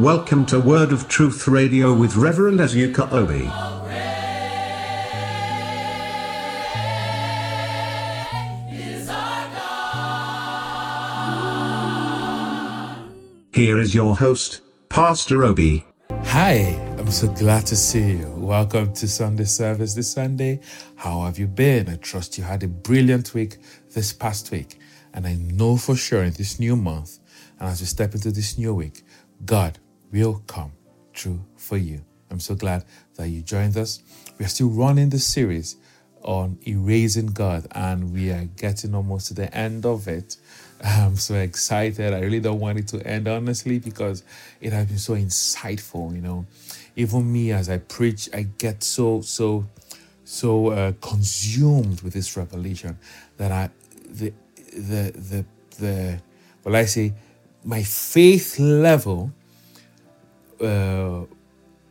Welcome to Word of Truth Radio with Reverend Ezuka Obi. Here is your host, Pastor Obi. Hi, I'm so glad to see you. Welcome to Sunday service this Sunday. How have you been? I trust you had a brilliant week this past week. And I know for sure in this new month, and as we step into this new week, God will come true for you. I'm so glad that you joined us. We are still running the series on erasing God, and we are getting almost to the end of it. I'm so excited. I really don't want it to end, honestly, because it has been so insightful. You know, even me as I preach, I get so, so, so uh, consumed with this revelation that I, the, the, the, the, well, I say, my faith level uh,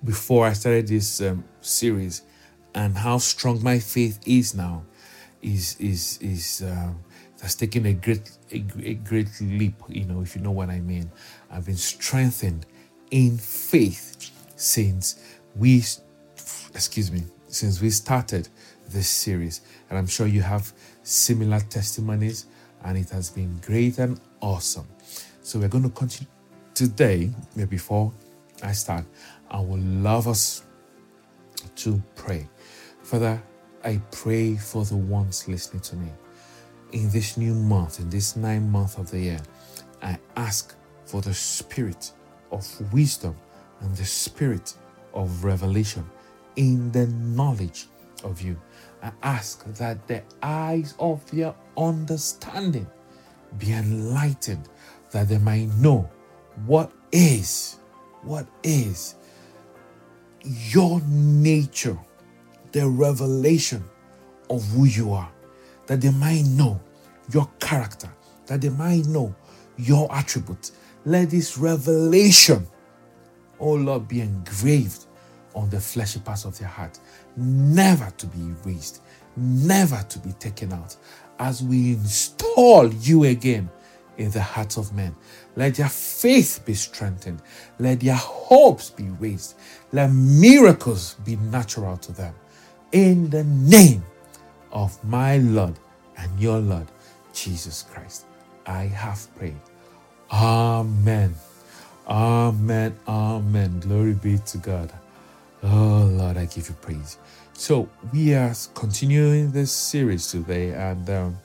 before I started this um, series and how strong my faith is now is is is um, that's taken a great a, a great leap you know if you know what I mean. I've been strengthened in faith since we excuse me since we started this series. And I'm sure you have similar testimonies and it has been great and awesome. So we're going to continue today maybe before I start I would love us to pray Father, I pray for the ones listening to me. In this new month, in this ninth month of the year, I ask for the spirit of wisdom and the spirit of revelation in the knowledge of you. I ask that the eyes of their understanding be enlightened, that they might know what is, what is your nature the revelation of who you are, that they might know your character, that they might know your attributes. Let this revelation, oh Lord, be engraved on the fleshy parts of their heart, never to be erased, never to be taken out, as we install you again in the hearts of men. Let their faith be strengthened. Let their hopes be raised. Let miracles be natural to them in the name of my Lord and your Lord, Jesus Christ. I have prayed. Amen. Amen. Amen. Glory be to God. Oh, Lord, I give you praise. So, we are continuing this series today, and um,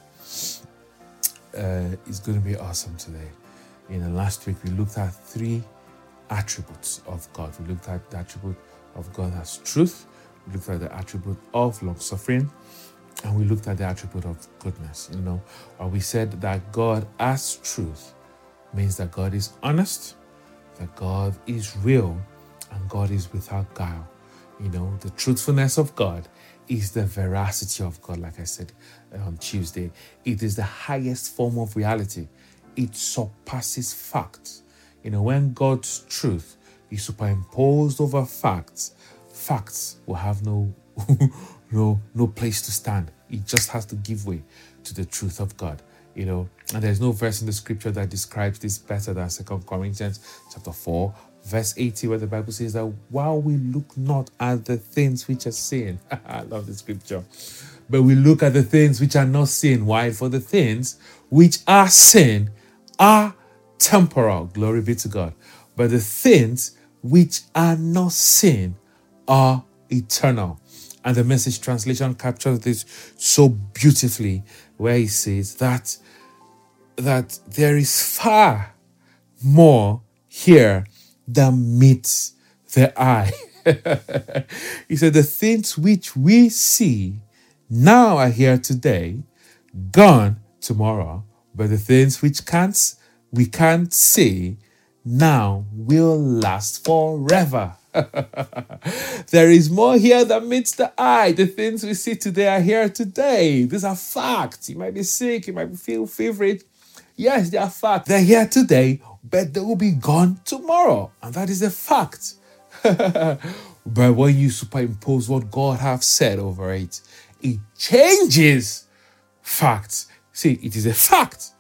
uh, it's going to be awesome today. In the last week, we looked at three attributes of God. We looked at the attribute of God as truth, we looked at the attribute of long suffering and we looked at the attribute of goodness. You know, or we said that God as truth means that God is honest, that God is real, and God is without guile. You know, the truthfulness of God is the veracity of God, like I said uh, on Tuesday. It is the highest form of reality, it surpasses facts. You know, when God's truth is superimposed over facts, facts will have no no no place to stand. It just has to give way to the truth of God. You know, and there's no verse in the scripture that describes this better than Second Corinthians chapter 4, verse 80, where the Bible says that while we look not at the things which are seen, I love the scripture, but we look at the things which are not seen. Why? For the things which are seen are temporal. Glory be to God. But the things which are not seen are eternal. And the message translation captures this so beautifully, where he says that, that there is far more here than meets the eye. he said, The things which we see now are here today, gone tomorrow, but the things which can't we can't see now will last forever. there is more here than meets the eye. The things we see today are here today. These are facts. You might be sick, you might feel favorite. Yes, they are facts. They're here today, but they will be gone tomorrow. And that is a fact. but when you superimpose what God has said over it, it changes facts. See, it is a fact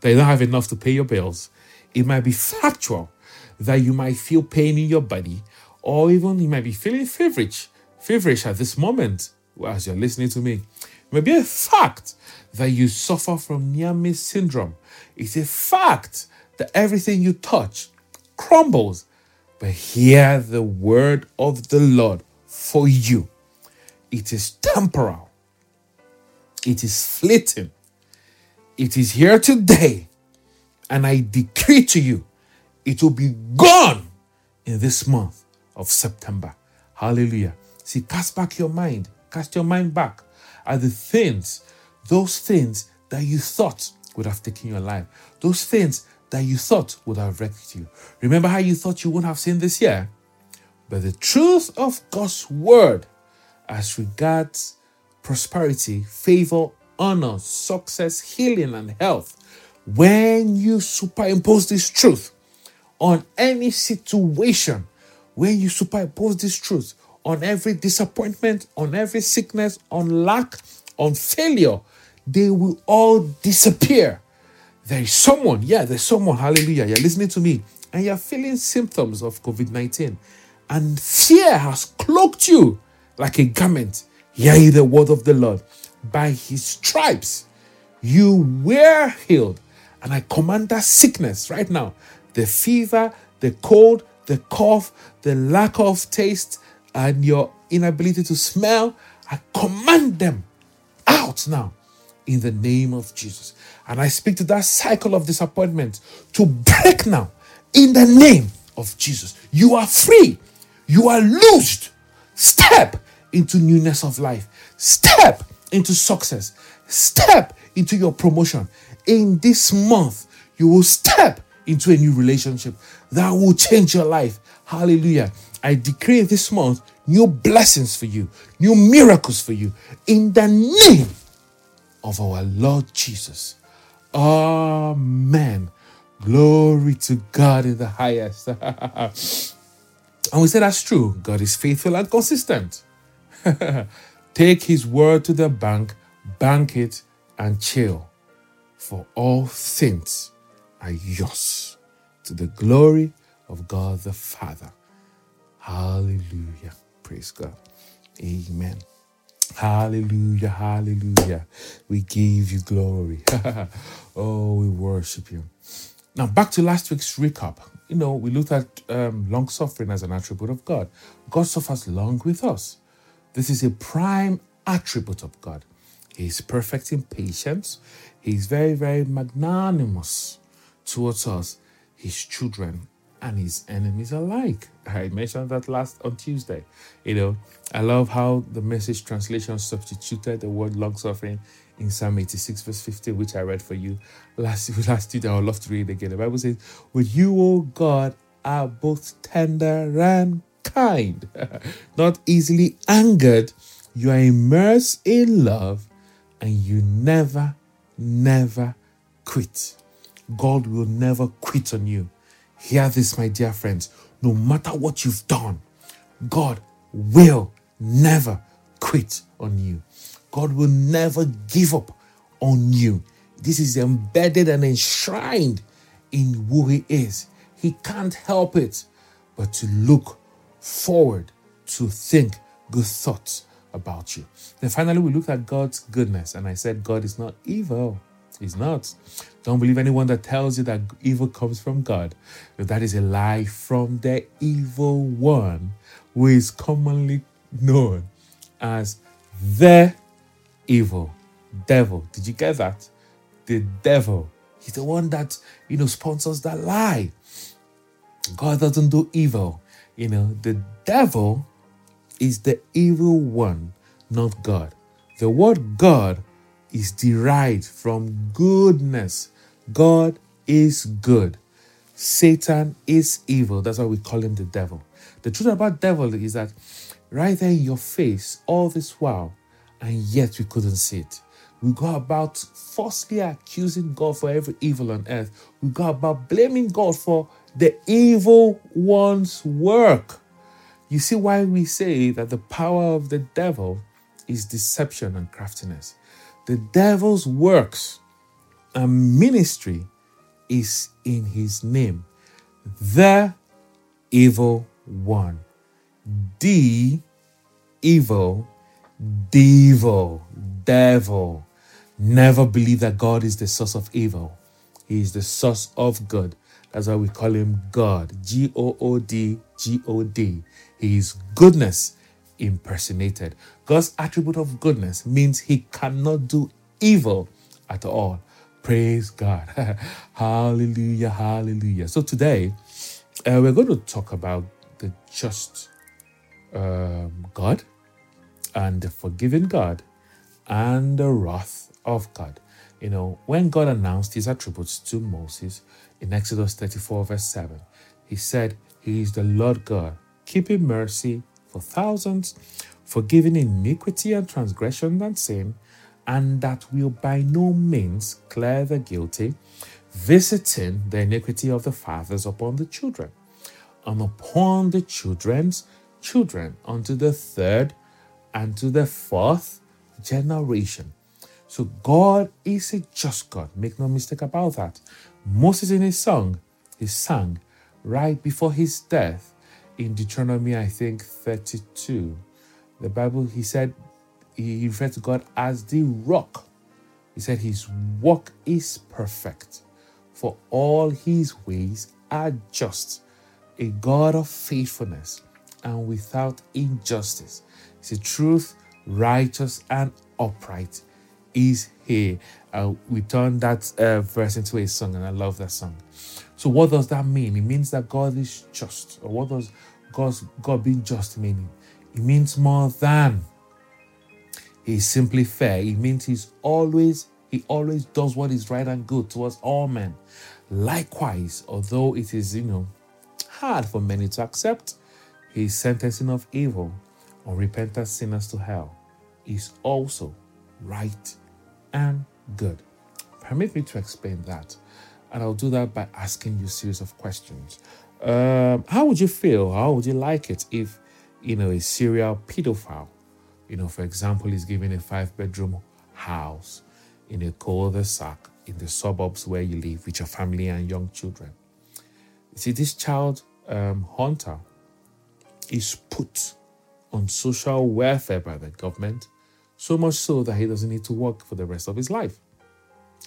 that you don't have enough to pay your bills. It might be factual that you might feel pain in your body, or even you might be feeling feverish, feverish at this moment as you're listening to me. It may be a fact that you suffer from near syndrome. It's a fact that everything you touch crumbles. But hear the word of the Lord for you. It is temporal, it is fleeting, it is here today. And I decree to you, it will be gone in this month of September. Hallelujah. See, cast back your mind, cast your mind back at the things, those things that you thought would have taken your life, those things that you thought would have wrecked you. Remember how you thought you wouldn't have seen this year? But the truth of God's word as regards prosperity, favor, honor, success, healing, and health, when you superimpose this truth on any situation, when you superimpose this truth on every disappointment, on every sickness, on lack, on failure, they will all disappear. There is someone, yeah, there's someone, hallelujah, you're listening to me, and you're feeling symptoms of COVID 19, and fear has cloaked you like a garment. Hear the word of the Lord. By his stripes you were healed. And I command that sickness right now the fever, the cold, the cough, the lack of taste, and your inability to smell. I command them out now in the name of Jesus. And I speak to that cycle of disappointment to break now in the name of Jesus. You are free. You are loosed. Step into newness of life. Step into success. Step into your promotion. In this month, you will step into a new relationship that will change your life. Hallelujah. I decree this month new blessings for you, new miracles for you in the name of our Lord Jesus. Amen. Glory to God in the highest. and we say that's true. God is faithful and consistent. Take his word to the bank, bank it, and chill. For all things are yours to the glory of God the Father. Hallelujah. Praise God. Amen. Hallelujah. Hallelujah. We give you glory. oh, we worship you. Now, back to last week's recap. You know, we looked at um, long suffering as an attribute of God. God suffers long with us. This is a prime attribute of God. He is perfect in patience. He's very, very magnanimous towards us, his children, and his enemies alike. I mentioned that last on Tuesday. You know, I love how the message translation substituted the word long suffering in Psalm 86, verse 15, which I read for you last last Tuesday. I would love to read it again. The Bible says, With you, O God, are both tender and kind, not easily angered. You are immersed in love and you never, never quit. God will never quit on you. Hear this, my dear friends. No matter what you've done, God will never quit on you. God will never give up on you. This is embedded and enshrined in who He is. He can't help it but to look forward to think good thoughts about you. Then finally, we looked at God's goodness, and I said, God is not evil. He's not. Don't believe anyone that tells you that evil comes from God. That is a lie from the evil one who is commonly known as the evil devil. Did you get that? The devil. He's the one that, you know, sponsors that lie. God doesn't do evil. You know, the devil is the evil one, not God. The word God is derived from goodness. God is good. Satan is evil. That's why we call him the devil. The truth about devil is that right there in your face, all this while, and yet we couldn't see it. We go about falsely accusing God for every evil on earth. We go about blaming God for the evil one's work. You see why we say that the power of the devil is deception and craftiness. The devil's works and ministry is in his name. The evil one. D, evil, devil, devil. Never believe that God is the source of evil. He is the source of good. That's why we call him God. G O O D G O D. He is goodness impersonated. God's attribute of goodness means he cannot do evil at all. Praise God. hallelujah, hallelujah. So today, uh, we're going to talk about the just um, God and the forgiving God and the wrath of God. You know, when God announced his attributes to Moses in Exodus 34, verse 7, he said, He is the Lord God, keeping mercy for thousands, forgiving iniquity and transgression and sin, and that will by no means clear the guilty, visiting the iniquity of the fathers upon the children, and upon the children's children, unto the third and to the fourth generation. So God is a just God. Make no mistake about that. Moses in his song, he sang right before his death in Deuteronomy, I think 32. The Bible, he said, he referred to God as the rock. He said his work is perfect, for all his ways are just. A God of faithfulness and without injustice. It's a truth, righteous, and upright is he. Uh, we turn that uh, verse into a song, and I love that song. So, what does that mean? It means that God is just. Or what does God's, God being just mean? It means more than He's simply fair. It means he's always he always does what is right and good towards all men. Likewise, although it is you know hard for many to accept, his sentencing of evil unrepentant sinners to hell is also right and good. Permit me to explain that, and I'll do that by asking you a series of questions. Um, how would you feel? How would you like it if you know a serial pedophile you know, for example, is given a five bedroom house in a cul-de-sac in the suburbs where you live with your family and young children. You see, this child um, hunter is put on social welfare by the government, so much so that he doesn't need to work for the rest of his life.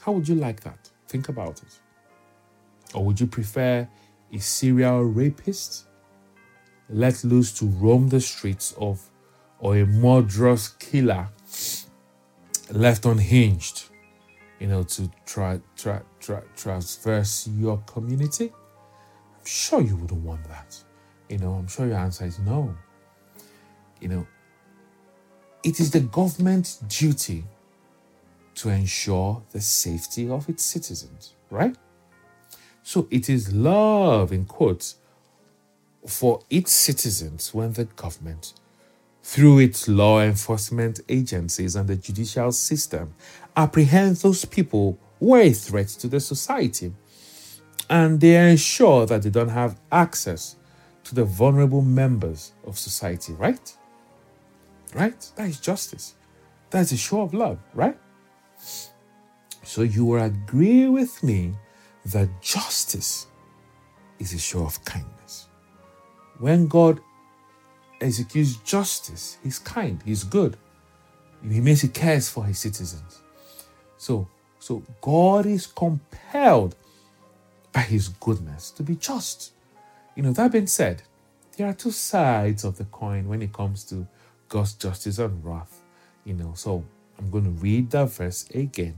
How would you like that? Think about it. Or would you prefer a serial rapist let loose to roam the streets of or a murderous killer left unhinged, you know, to try, try, try transverse your community? I'm sure you wouldn't want that. You know, I'm sure your answer is no. You know, it is the government's duty to ensure the safety of its citizens, right? So it is love, in quotes, for its citizens when the government through its law enforcement agencies and the judicial system, apprehend those people who are a threat to the society. And they ensure that they don't have access to the vulnerable members of society, right? Right? That is justice. That is a show of love, right? So you will agree with me that justice is a show of kindness. When God executes justice. He's kind, he's good. He makes he cares for his citizens. So, so God is compelled by his goodness to be just. You know, that being said, there are two sides of the coin when it comes to God's justice and wrath. You know, so I'm going to read that verse again.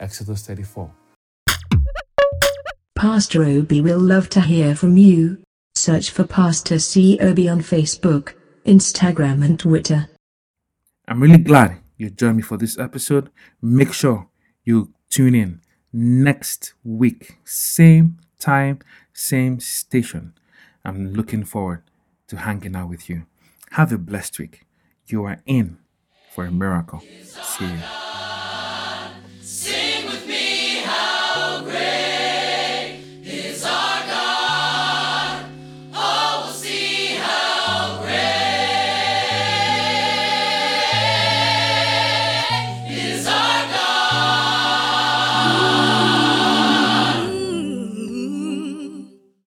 Exodus 34. Pastor Obi will love to hear from you. Search for Pastor C. Obi on Facebook, Instagram, and Twitter. I'm really glad you joined me for this episode. Make sure you tune in next week, same time, same station. I'm looking forward to hanging out with you. Have a blessed week. You are in for a miracle. See you.